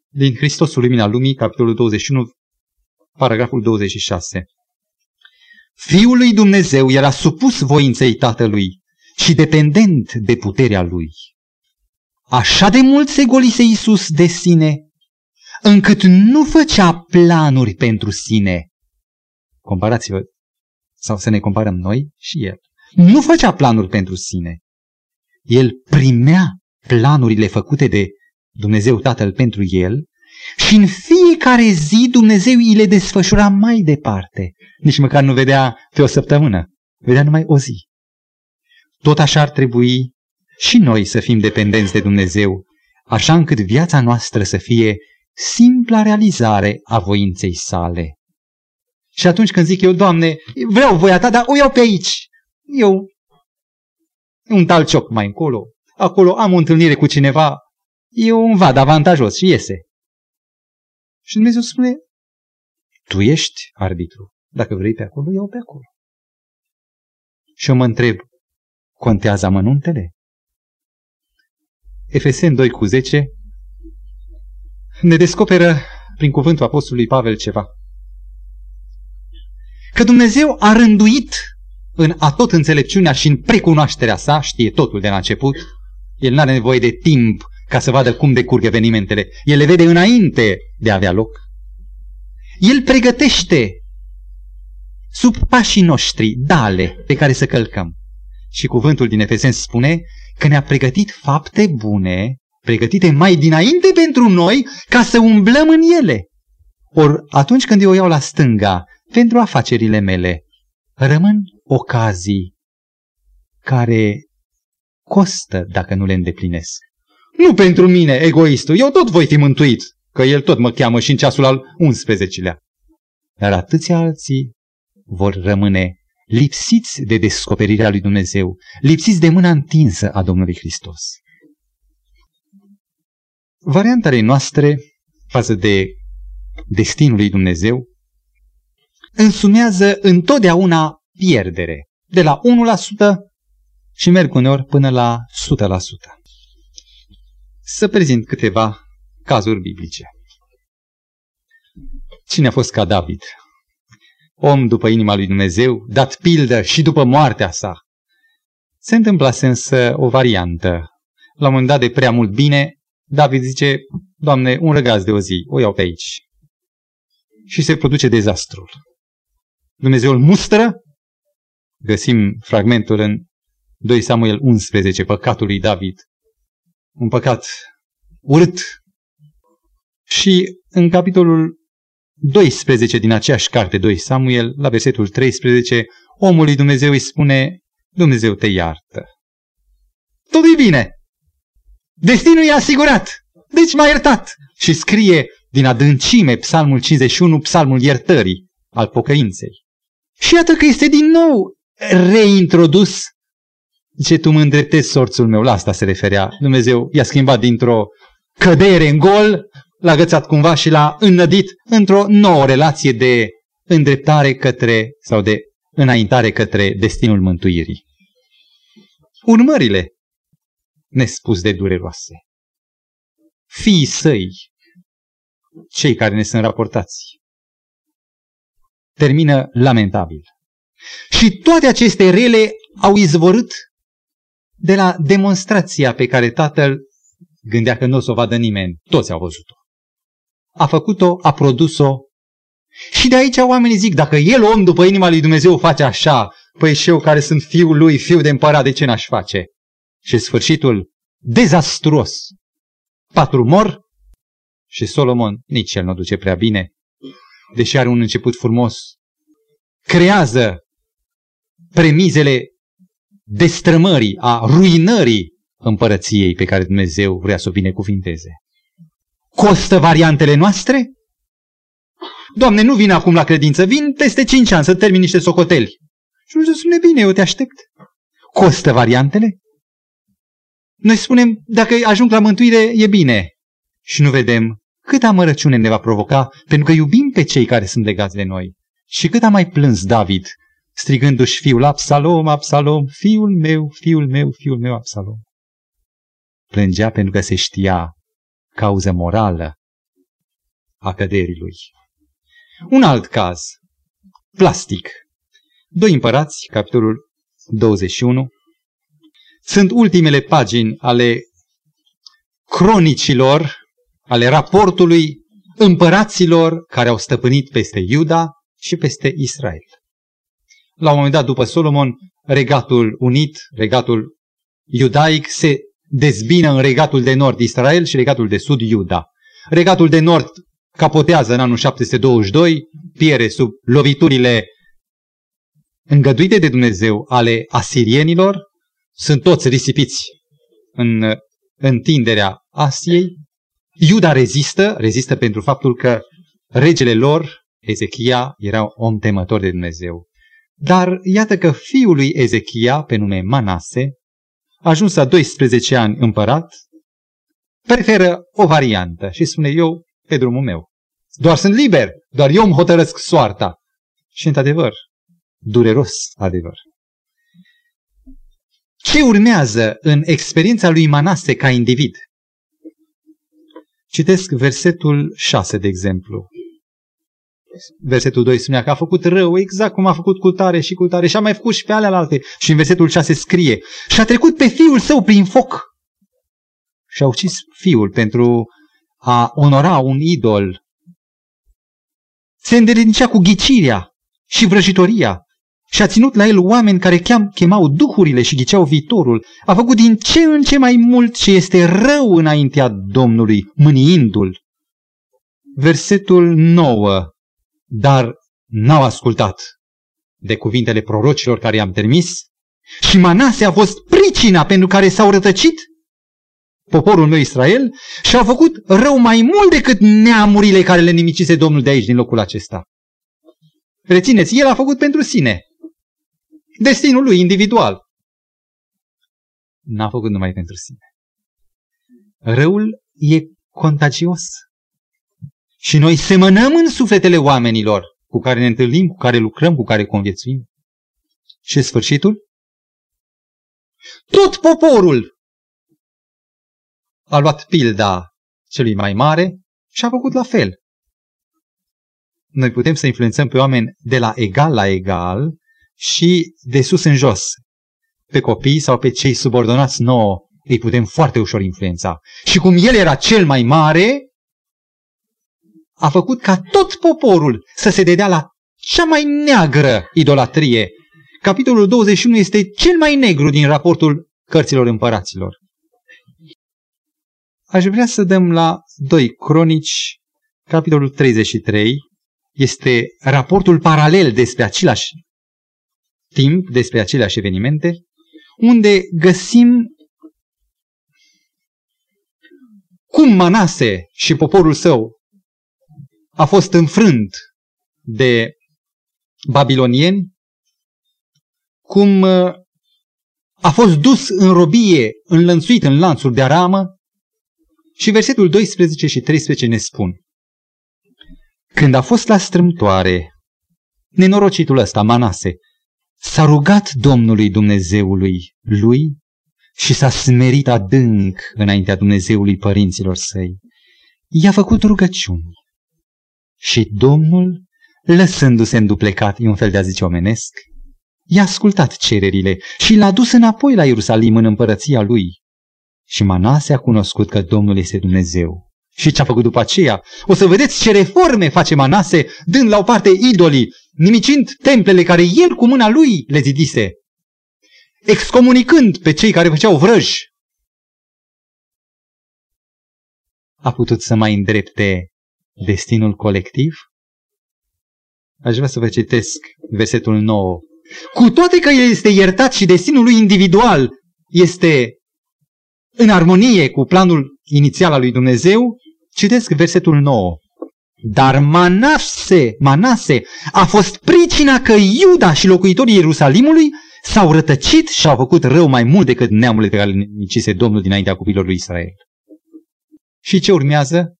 din Hristosul Lumina Lumii, capitolul 21, paragraful 26. Fiul lui Dumnezeu era supus voinței Tatălui și dependent de puterea lui. Așa de mult se golise Isus de sine, încât nu făcea planuri pentru sine. Comparați-vă, sau să ne comparăm noi și el. Nu făcea planuri pentru sine. El primea planurile făcute de Dumnezeu Tatăl pentru el și în fiecare zi Dumnezeu îi le desfășura mai departe. Nici măcar nu vedea pe o săptămână, vedea numai o zi. Tot așa ar trebui și noi să fim dependenți de Dumnezeu, așa încât viața noastră să fie simpla realizare a voinței sale. Și atunci când zic eu, Doamne, vreau voia ta, dar o iau pe aici. Eu, un tal cioc mai încolo, acolo am o întâlnire cu cineva, eu un vad avantajos și iese. Și Dumnezeu spune, tu ești arbitru. Dacă vrei pe acolo, iau pe acolo. Și eu mă întreb, contează amănuntele? Efesen 2 cu 10 ne descoperă prin cuvântul Apostolului Pavel ceva. Că Dumnezeu a rânduit în atot înțelepciunea și în precunoașterea sa, știe totul de la început, el nu are nevoie de timp ca să vadă cum decurg evenimentele. El le vede înainte de a avea loc. El pregătește sub pașii noștri dale pe care să călcăm. Și cuvântul din Efesen spune că ne-a pregătit fapte bune, pregătite mai dinainte pentru noi, ca să umblăm în ele. Ori atunci când eu o iau la stânga pentru afacerile mele, rămân ocazii care costă dacă nu le îndeplinesc. Nu pentru mine, egoistul, eu tot voi fi mântuit, că el tot mă cheamă și în ceasul al 11-lea. Dar atâția alții vor rămâne lipsiți de descoperirea lui Dumnezeu, lipsiți de mâna întinsă a Domnului Hristos. Variantele noastre față de destinul lui Dumnezeu însumează întotdeauna pierdere, de la 1% și merg uneori până la 100%. Să prezint câteva cazuri biblice. Cine a fost ca David? Om după inima lui Dumnezeu, dat pildă și după moartea sa. Se întâmplase însă o variantă. La un moment dat de prea mult bine, David zice, Doamne, un răgaz de o zi, o iau pe aici. Și se produce dezastrul. Dumnezeu îl mustră, găsim fragmentul în 2 Samuel 11, păcatul lui David. Un păcat urât. Și în capitolul 12 din aceeași carte, 2 Samuel, la versetul 13, omul lui Dumnezeu îi spune, Dumnezeu te iartă. Totul e bine. Destinul e asigurat. Deci m-a iertat. Și scrie din adâncime psalmul 51, psalmul iertării, al pocăinței. Și iată că este din nou reintrodus. Ce tu mă îndreptezi sorțul meu, la asta se referea. Dumnezeu i-a schimbat dintr-o cădere în gol, l-a gățat cumva și l-a înnădit într-o nouă relație de îndreptare către, sau de înaintare către destinul mântuirii. Urmările nespus de dureroase. Fiii săi, cei care ne sunt raportați, termină lamentabil. Și toate aceste rele au izvorât de la demonstrația pe care tatăl gândea că nu o să o vadă nimeni. Toți au văzut-o. A făcut-o, a produs-o. Și de aici oamenii zic, dacă el, om după inima lui Dumnezeu, face așa, păi și eu care sunt fiul lui, fiul de împărat, de ce n-aș face? Și sfârșitul dezastruos. Patru mor și Solomon, nici el nu duce prea bine, deși are un început frumos, creează premizele destrămării, a ruinării împărăției pe care Dumnezeu vrea să o binecuvinteze. Costă variantele noastre? Doamne, nu vin acum la credință, vin peste cinci ani să termin niște socoteli. Și Dumnezeu spune, bine, eu te aștept. Costă variantele? Noi spunem, dacă ajung la mântuire, e bine. Și nu vedem cât amărăciune ne va provoca, pentru că iubim pe cei care sunt legați de noi. Și cât a mai plâns David, strigându-și fiul Absalom, Absalom, fiul meu, fiul meu, fiul meu, Absalom. Plângea pentru că se știa cauză morală a căderii lui. Un alt caz, plastic. Doi împărați, capitolul 21, sunt ultimele pagini ale cronicilor, ale raportului împăraților care au stăpânit peste Iuda și peste Israel. La un moment dat, după Solomon, regatul unit, regatul iudaic, se dezbină în regatul de nord Israel și regatul de sud Iuda. Regatul de nord capotează în anul 722, piere sub loviturile îngăduite de Dumnezeu ale asirienilor, sunt toți risipiți în întinderea Asiei. Iuda rezistă, rezistă pentru faptul că regele lor, Ezechia, era om temător de Dumnezeu. Dar iată că fiul lui Ezechia, pe nume Manase, ajuns la 12 ani împărat, preferă o variantă și spune eu pe drumul meu. Doar sunt liber, doar eu îmi hotărăsc soarta. Și într-adevăr, dureros adevăr. Ce urmează în experiența lui Manase ca individ? Citesc versetul 6, de exemplu. Versetul 2 spunea că a făcut rău exact cum a făcut cu tare și cu tare și a mai făcut și pe ale alte. Și în versetul 6 scrie și a trecut pe fiul său prin foc. Și a ucis fiul pentru a onora un idol. Se îndeletnicea cu ghicirea și vrăjitoria și a ținut la el oameni care cheam, chemau duhurile și ghiceau viitorul. A făcut din ce în ce mai mult ce este rău înaintea Domnului, mâniindu-l. Versetul 9. Dar n-au ascultat de cuvintele prorocilor care i-am trimis și Manase a fost pricina pentru care s-au rătăcit poporul meu Israel și au făcut rău mai mult decât neamurile care le nimicise Domnul de aici, din locul acesta. Rețineți, el a făcut pentru sine destinul lui individual. N-a făcut numai pentru sine. Răul e contagios. Și noi semănăm în sufletele oamenilor cu care ne întâlnim, cu care lucrăm, cu care conviețuim. Și sfârșitul? Tot poporul a luat pilda celui mai mare și a făcut la fel. Noi putem să influențăm pe oameni de la egal la egal, și de sus în jos. Pe copii sau pe cei subordonați nouă îi putem foarte ușor influența. Și cum el era cel mai mare, a făcut ca tot poporul să se dedea la cea mai neagră idolatrie. Capitolul 21 este cel mai negru din raportul cărților împăraților. Aș vrea să dăm la 2 Cronici, capitolul 33, este raportul paralel despre același timp despre aceleași evenimente, unde găsim cum Manase și poporul său a fost înfrânt de babilonieni, cum uh, a fost dus în robie, înlănțuit în lanțuri de aramă, și versetul 12 și 13 ne spun. Când a fost la strâmtoare, nenorocitul ăsta, Manase, S-a rugat Domnului Dumnezeului lui și s-a smerit adânc înaintea Dumnezeului părinților săi. I-a făcut rugăciuni. Și Domnul, lăsându-se înduplecat, e un fel de a zice omenesc, i-a ascultat cererile și l-a dus înapoi la Ierusalim în împărăția lui. Și Manase a cunoscut că Domnul este Dumnezeu. Și ce a făcut după aceea? O să vedeți ce reforme face Manase, dând la o parte idolii, nimicind templele care el cu mâna lui le zidise, excomunicând pe cei care făceau vrăji. A putut să mai îndrepte destinul colectiv? Aș vrea să vă citesc versetul 9. Cu toate că el este iertat și destinul lui individual este în armonie cu planul inițial al lui Dumnezeu, citesc versetul 9. Dar Manase, Manase a fost pricina că Iuda și locuitorii Ierusalimului s-au rătăcit și au făcut rău mai mult decât neamurile pe care le nicise Domnul dinaintea copilor lui Israel. Și ce urmează?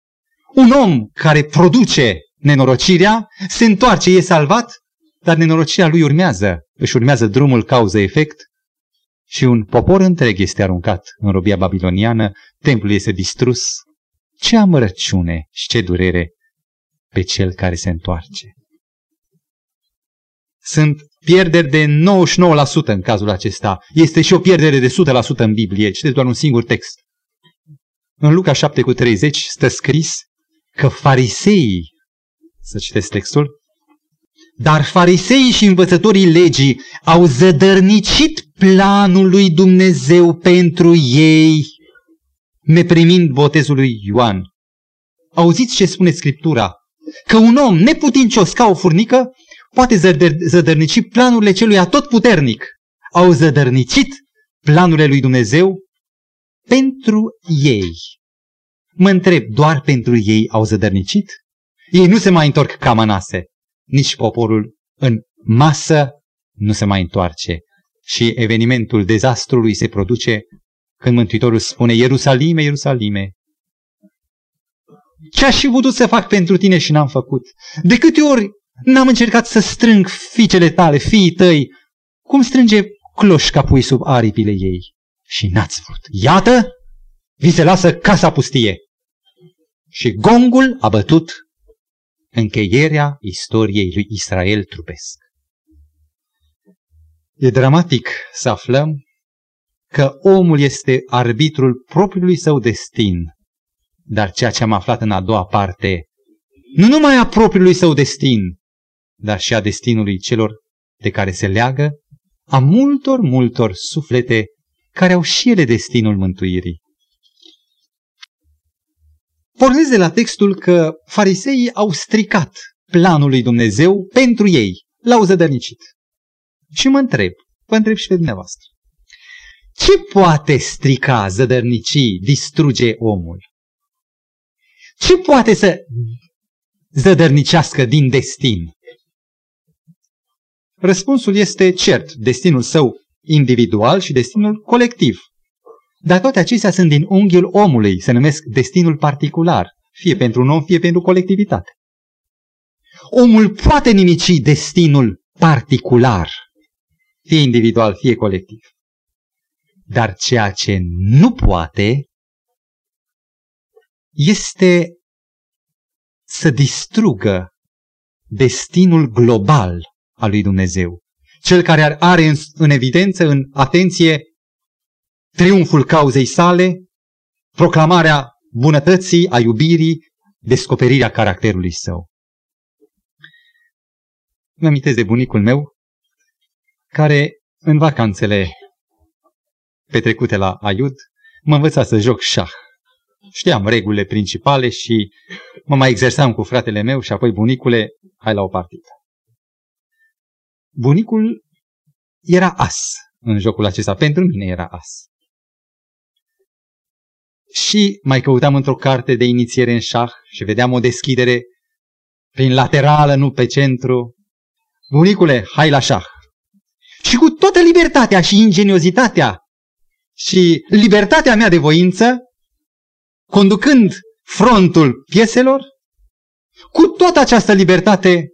Un om care produce nenorocirea se întoarce, e salvat, dar nenorocirea lui urmează. Își urmează drumul cauză-efect și un popor întreg este aruncat în robia babiloniană, templul este distrus. Ce amărăciune și ce durere pe cel care se întoarce. Sunt pierderi de 99% în cazul acesta. Este și o pierdere de 100% în Biblie. Citeți doar un singur text. În Luca 7 cu 30 stă scris că fariseii, să citesc textul, dar fariseii și învățătorii legii au zădărnicit planul lui Dumnezeu pentru ei, neprimind botezul lui Ioan. Auziți ce spune Scriptura? Că un om neputincios ca o furnică poate zădăr- zădărnici planurile celui atotputernic. Au zădărnicit planurile lui Dumnezeu pentru ei. Mă întreb, doar pentru ei au zădărnicit? Ei nu se mai întorc ca mănase. Nici poporul în masă nu se mai întoarce. Și evenimentul dezastrului se produce când Mântuitorul spune Ierusalime, Ierusalime, ce aș fi putut să fac pentru tine și n-am făcut? De câte ori n-am încercat să strâng fiicele tale, fiii tăi, cum strânge cloșca pui sub aripile ei? Și n-ați vrut. Iată, vi se lasă casa pustie. Și gongul a bătut încheierea istoriei lui Israel trupesc. E dramatic să aflăm că omul este arbitrul propriului său destin, dar ceea ce am aflat în a doua parte, nu numai a propriului său destin, dar și a destinului celor de care se leagă, a multor, multor suflete care au și ele destinul mântuirii. Pornesc de la textul că fariseii au stricat planul lui Dumnezeu pentru ei, l-au zădărnicit. Și mă întreb, vă întreb și pe dumneavoastră, ce poate strica, zădărnici, distruge omul? Ce poate să zădărnicească din destin? Răspunsul este cert, destinul său individual și destinul colectiv. Dar toate acestea sunt din unghiul omului, se numesc destinul particular, fie pentru un om, fie pentru colectivitate. Omul poate nimici destinul particular, fie individual, fie colectiv. Dar ceea ce nu poate este să distrugă destinul global al lui Dumnezeu. Cel care are în, în evidență, în atenție, triumful cauzei sale, proclamarea bunătății, a iubirii, descoperirea caracterului său. Îmi amintesc de bunicul meu, care în vacanțele petrecute la Aiud, mă învăța să joc șah. Știam regulile principale și mă mai exersam cu fratele meu și apoi bunicule, hai la o partidă. Bunicul era as în jocul acesta. Pentru mine era as. Și mai căutam într-o carte de inițiere în șah și vedeam o deschidere prin laterală, nu pe centru. Bunicule, hai la șah. Și cu toată libertatea și ingeniozitatea și libertatea mea de voință, conducând frontul pieselor, cu toată această libertate,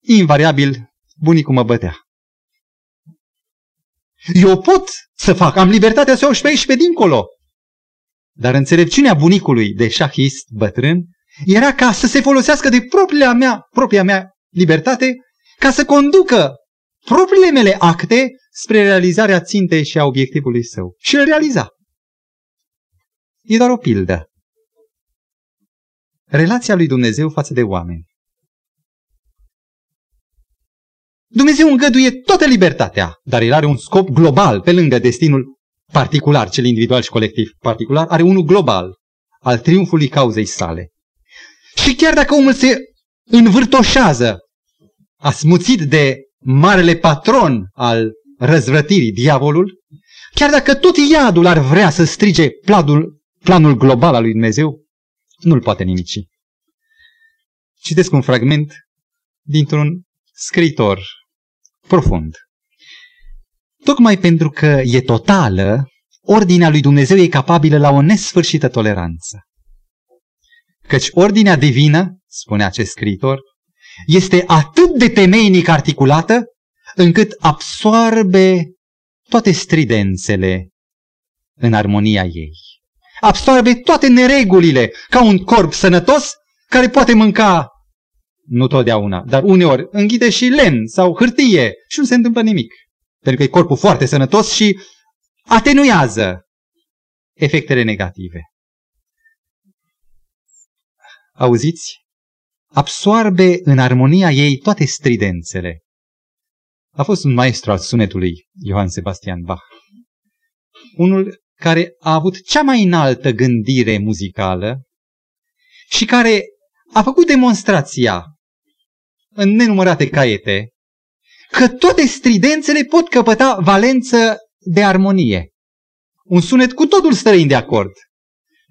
invariabil, bunicul mă bătea. Eu pot să fac, am libertatea să o și pe aici și pe dincolo. Dar înțelepciunea bunicului de șahist bătrân era ca să se folosească de propria mea, propria mea libertate ca să conducă propriile mele acte spre realizarea țintei și a obiectivului său. Și îl realiza. E doar o pildă. Relația lui Dumnezeu față de oameni. Dumnezeu îngăduie toată libertatea, dar el are un scop global, pe lângă destinul particular, cel individual și colectiv particular, are unul global, al triumfului cauzei sale. Și chiar dacă omul se învârtoșează asmuțit de marele patron al răzvrătirii, diavolul, chiar dacă tot iadul ar vrea să strige planul, planul global al lui Dumnezeu, nu-l poate nimici. Citesc un fragment dintr-un scriitor profund. Tocmai pentru că e totală, ordinea lui Dumnezeu e capabilă la o nesfârșită toleranță. Căci ordinea divină, spune acest scriitor, este atât de temeinic articulată încât absoarbe toate stridențele în armonia ei. Absoarbe toate neregulile ca un corp sănătos care poate mânca, nu totdeauna, dar uneori înghide și len sau hârtie și nu se întâmplă nimic. Pentru că e corpul foarte sănătos și atenuează efectele negative. Auziți? Absoarbe în armonia ei toate stridențele. A fost un maestru al sunetului, Johann Sebastian Bach. Unul care a avut cea mai înaltă gândire muzicală și care a făcut demonstrația în nenumărate caiete că toate stridențele pot căpăta valență de armonie. Un sunet cu totul străin de acord.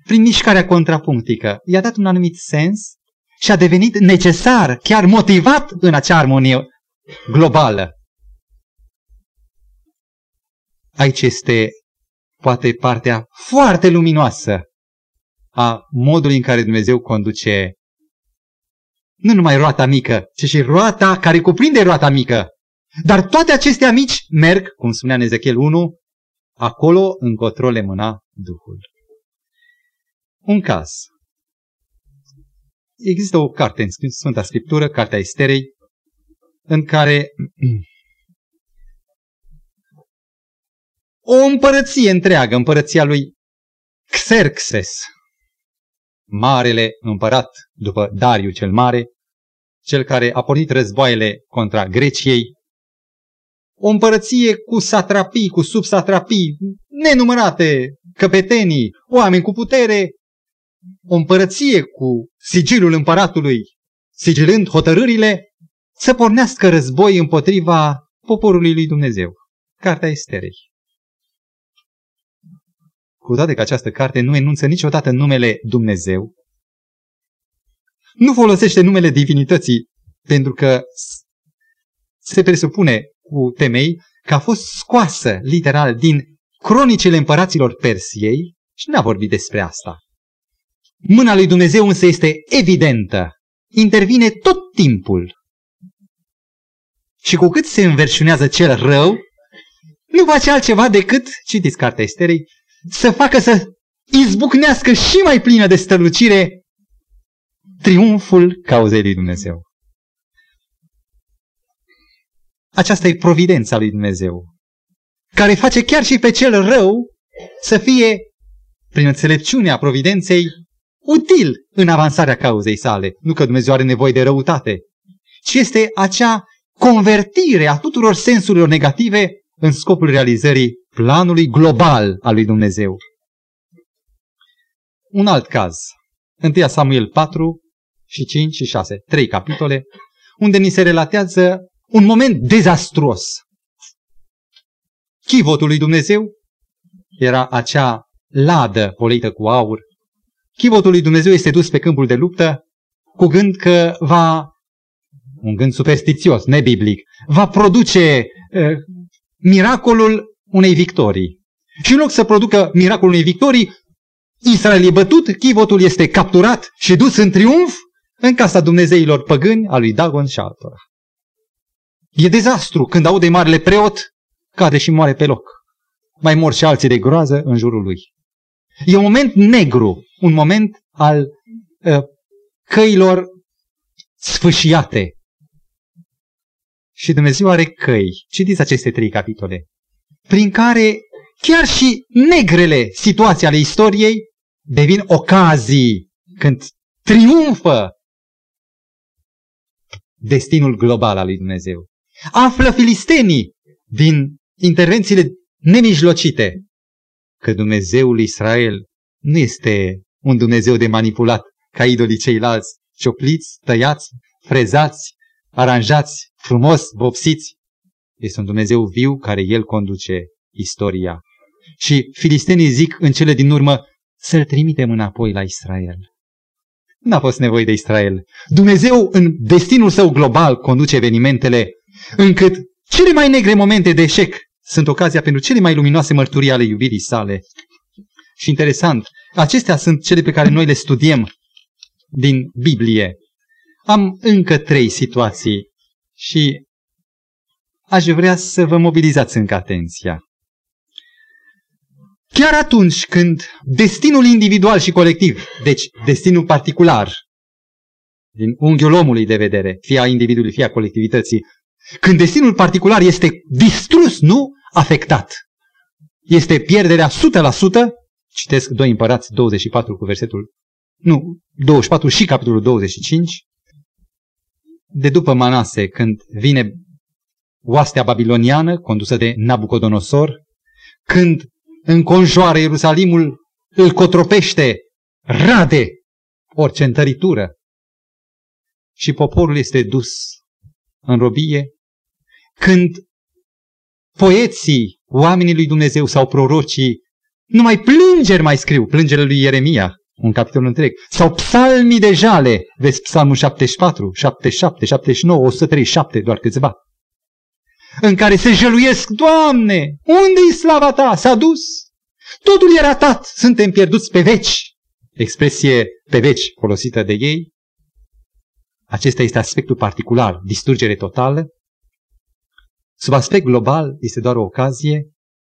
Prin mișcarea contrapunctică i-a dat un anumit sens și a devenit necesar, chiar motivat în acea armonie globală. Aici este poate partea foarte luminoasă a modului în care Dumnezeu conduce nu numai roata mică, ci și roata care cuprinde roata mică. Dar toate acestea mici merg, cum spunea în Ezechiel 1, acolo încotro le mâna Duhul. Un caz. Există o carte în Sfânta Scriptură, Cartea Esterei, în care o împărăție întreagă, împărăția lui Xerxes, marele împărat după Dariu cel Mare, cel care a pornit războaiele contra Greciei, o împărăție cu satrapii, cu subsatrapii, nenumărate căpetenii, oameni cu putere, o împărăție cu sigilul împăratului, sigilând hotărârile, să pornească război împotriva poporului lui Dumnezeu. Cartea Esterei. Cu toate că această carte nu enunță niciodată numele Dumnezeu, nu folosește numele divinității, pentru că se presupune cu temei că a fost scoasă literal din cronicile împăraților Persiei și n-a vorbit despre asta. Mâna lui Dumnezeu însă este evidentă, intervine tot timpul. Și cu cât se înverșunează cel rău, nu face altceva decât, citiți cartea Esterei, să facă să izbucnească și mai plină de strălucire triumful cauzei lui Dumnezeu. Aceasta e providența lui Dumnezeu, care face chiar și pe cel rău să fie, prin înțelepciunea providenței, util în avansarea cauzei sale. Nu că Dumnezeu are nevoie de răutate, ci este acea convertire a tuturor sensurilor negative în scopul realizării planului global al lui Dumnezeu. Un alt caz. 1 Samuel 4 și 5 și 6. Trei capitole unde ni se relatează un moment dezastruos. Chivotul lui Dumnezeu era acea ladă polită cu aur. Chivotul lui Dumnezeu este dus pe câmpul de luptă cu gând că va, un gând superstițios, nebiblic, va produce uh, miracolul unei victorii. Și în loc să producă miracolul unei victorii, Israel e bătut, chivotul este capturat și dus în triumf în casa Dumnezeilor păgâni a lui Dagon și altora. E dezastru când aude marele preot, cade și moare pe loc. Mai mor și alții de groază în jurul lui. E un moment negru, un moment al uh, căilor sfâșiate. Și Dumnezeu are căi. Citiți aceste trei capitole. Prin care chiar și negrele situații ale istoriei devin ocazii când triumfă destinul global al lui Dumnezeu. Află filistenii din intervențiile nemijlocite că Dumnezeul Israel nu este un Dumnezeu de manipulat ca idolii ceilalți, ciopliți, tăiați, frezați, aranjați, frumos, vopsiți. Este un Dumnezeu viu care El conduce istoria. Și filistenii zic în cele din urmă să-L trimitem înapoi la Israel. N-a fost nevoie de Israel. Dumnezeu în destinul său global conduce evenimentele încât cele mai negre momente de eșec sunt ocazia pentru cele mai luminoase mărturii ale iubirii sale. Și interesant, acestea sunt cele pe care noi le studiem din Biblie. Am încă trei situații și aș vrea să vă mobilizați încă atenția. Chiar atunci când destinul individual și colectiv, deci destinul particular, din unghiul omului de vedere, fie a individului, fie a colectivității, când destinul particular este distrus, nu afectat, este pierderea 100%, citesc 2 împărați 24 cu versetul, nu, 24 și capitolul 25, de după Manase, când vine oastea babiloniană condusă de Nabucodonosor, când înconjoară Ierusalimul, îl cotropește, rade orice întăritură. Și poporul este dus în robie, când poeții, oamenii lui Dumnezeu sau prorocii, numai plângeri mai scriu, plângerile lui Ieremia, un capitol întreg, sau psalmii de jale, vezi psalmul 74, 77, 79, 137, doar câțiva, în care se jăluiesc, Doamne, unde-i slava Ta? S-a dus. Totul e ratat, suntem pierduți pe veci. Expresie pe veci folosită de ei. Acesta este aspectul particular, distrugere totală. Sub aspect global este doar o ocazie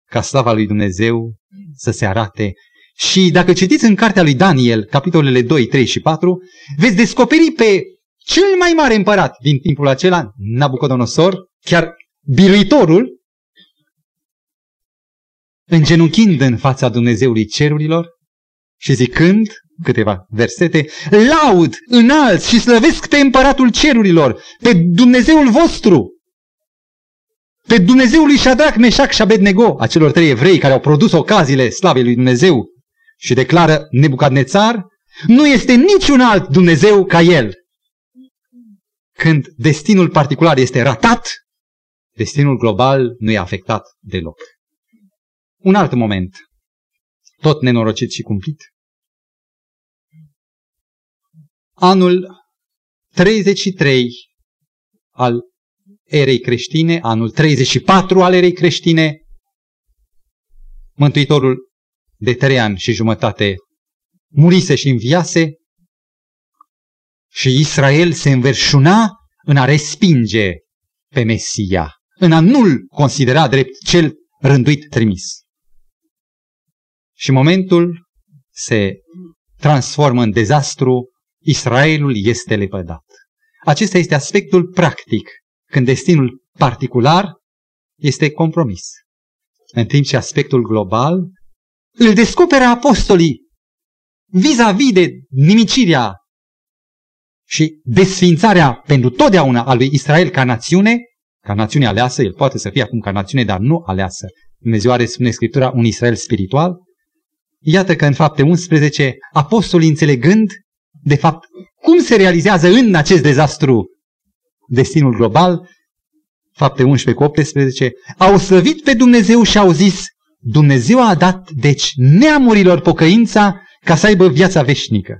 ca slava lui Dumnezeu să se arate. Și dacă citiți în cartea lui Daniel, capitolele 2, 3 și 4, veți descoperi pe cel mai mare împărat din timpul acela, Nabucodonosor, chiar biruitorul, îngenunchind în fața Dumnezeului cerurilor și zicând câteva versete, laud, înalt și slăvesc pe împăratul cerurilor, pe Dumnezeul vostru, pe Dumnezeul lui Shadrach, Meșac și Abednego, acelor trei evrei care au produs ocaziile slavei lui Dumnezeu și declară Nebucadnețar, nu este niciun alt Dumnezeu ca el. Când destinul particular este ratat, destinul global nu e afectat deloc. Un alt moment, tot nenorocit și cumplit. Anul 33 al erei creștine, anul 34 al erei creștine, Mântuitorul de trei ani și jumătate murise și înviase și Israel se înverșuna în a respinge pe Mesia în a nu-l considera drept cel rânduit trimis. Și momentul se transformă în dezastru, Israelul este lepădat. Acesta este aspectul practic, când destinul particular este compromis. În timp ce aspectul global îl descoperă apostolii vis-a-vis de nimicirea și desfințarea pentru totdeauna a lui Israel ca națiune, ca națiune aleasă, el poate să fie acum ca națiune, dar nu aleasă. Dumnezeu are, spune Scriptura, un Israel spiritual. Iată că în fapte 11, apostolii înțelegând, de fapt, cum se realizează în acest dezastru destinul global, fapte 11 cu 18, au slăvit pe Dumnezeu și au zis, Dumnezeu a dat, deci, neamurilor pocăința ca să aibă viața veșnică.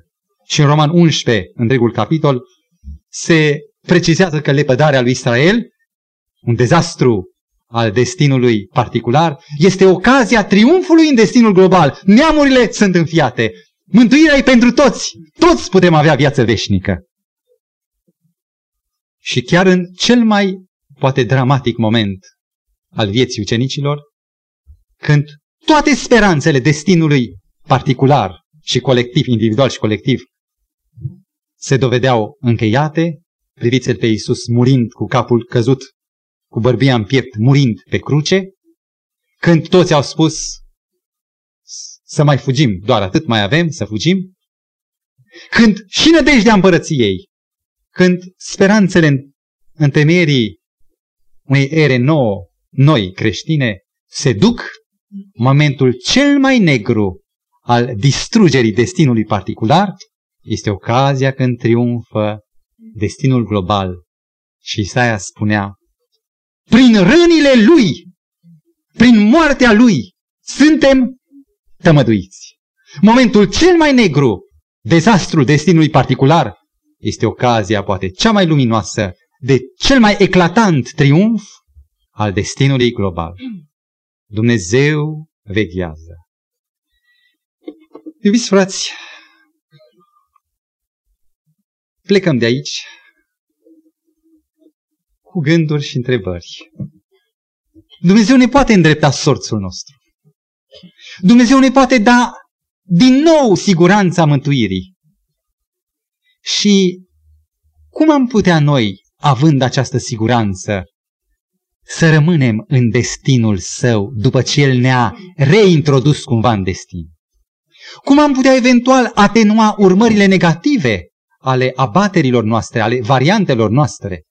Și în Roman 11, întregul capitol, se precizează că lepădarea lui Israel un dezastru al destinului particular, este ocazia triumfului în destinul global. Neamurile sunt înfiate. Mântuirea e pentru toți. Toți putem avea viață veșnică. Și chiar în cel mai, poate, dramatic moment al vieții ucenicilor, când toate speranțele destinului particular și colectiv, individual și colectiv, se dovedeau încheiate, priviți-l pe Iisus murind cu capul căzut cu bărbia în piept, murind pe cruce, când toți au spus să mai fugim, doar atât mai avem, să fugim, când și nădejdea împărăției, când speranțele în întemeierii unei ere nouă, noi creștine, se duc, momentul cel mai negru al distrugerii destinului particular este ocazia când triumfă destinul global. Și Isaia spunea, prin rănile lui, prin moartea lui, suntem tămăduiți. Momentul cel mai negru, dezastrul destinului particular, este ocazia poate cea mai luminoasă de cel mai eclatant triumf al destinului global. Dumnezeu veghează. Iubiți frați, plecăm de aici cu gânduri și întrebări. Dumnezeu ne poate îndrepta sorțul nostru. Dumnezeu ne poate da din nou siguranța mântuirii. Și cum am putea noi, având această siguranță, să rămânem în destinul său după ce el ne-a reintrodus cumva în destin? Cum am putea eventual atenua urmările negative ale abaterilor noastre, ale variantelor noastre?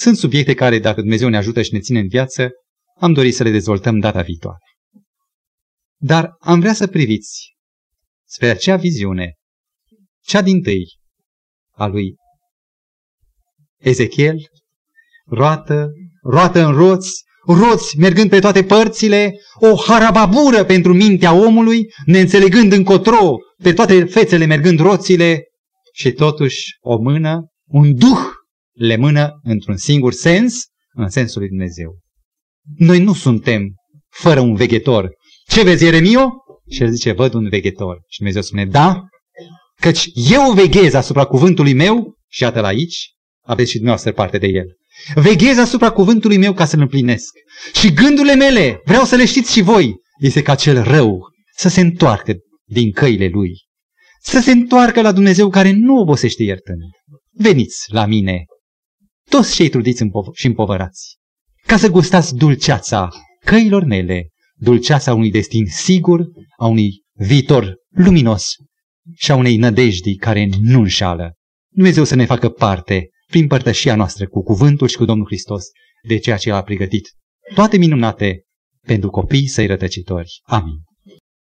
Sunt subiecte care, dacă Dumnezeu ne ajută și ne ține în viață, am dorit să le dezvoltăm data viitoare. Dar am vrea să priviți spre acea viziune, cea din tâi, a lui Ezechiel, roată, roată în roți, roți mergând pe toate părțile, o harababură pentru mintea omului, neînțelegând încotro, pe toate fețele mergând roțile, și totuși o mână, un duh le mână într-un singur sens, în sensul lui Dumnezeu. Noi nu suntem fără un veghetor. Ce vezi, Ieremio? Și el zice, văd un veghetor. Și Dumnezeu spune, da, căci eu veghez asupra cuvântului meu, și iată la aici, aveți și dumneavoastră parte de el. Veghez asupra cuvântului meu ca să-l împlinesc. Și gândurile mele, vreau să le știți și voi, este ca cel rău să se întoarcă din căile lui. Să se întoarcă la Dumnezeu care nu obosește iertând. Veniți la mine, toți cei trudiți și împovărați, ca să gustați dulceața căilor mele, dulceața unui destin sigur, a unui viitor luminos și a unei nădejdii care nu înșală. Dumnezeu să ne facă parte, prin părtășia noastră cu cuvântul și cu Domnul Hristos, de ceea ce a pregătit toate minunate pentru copii săi rătăcitori. Amin.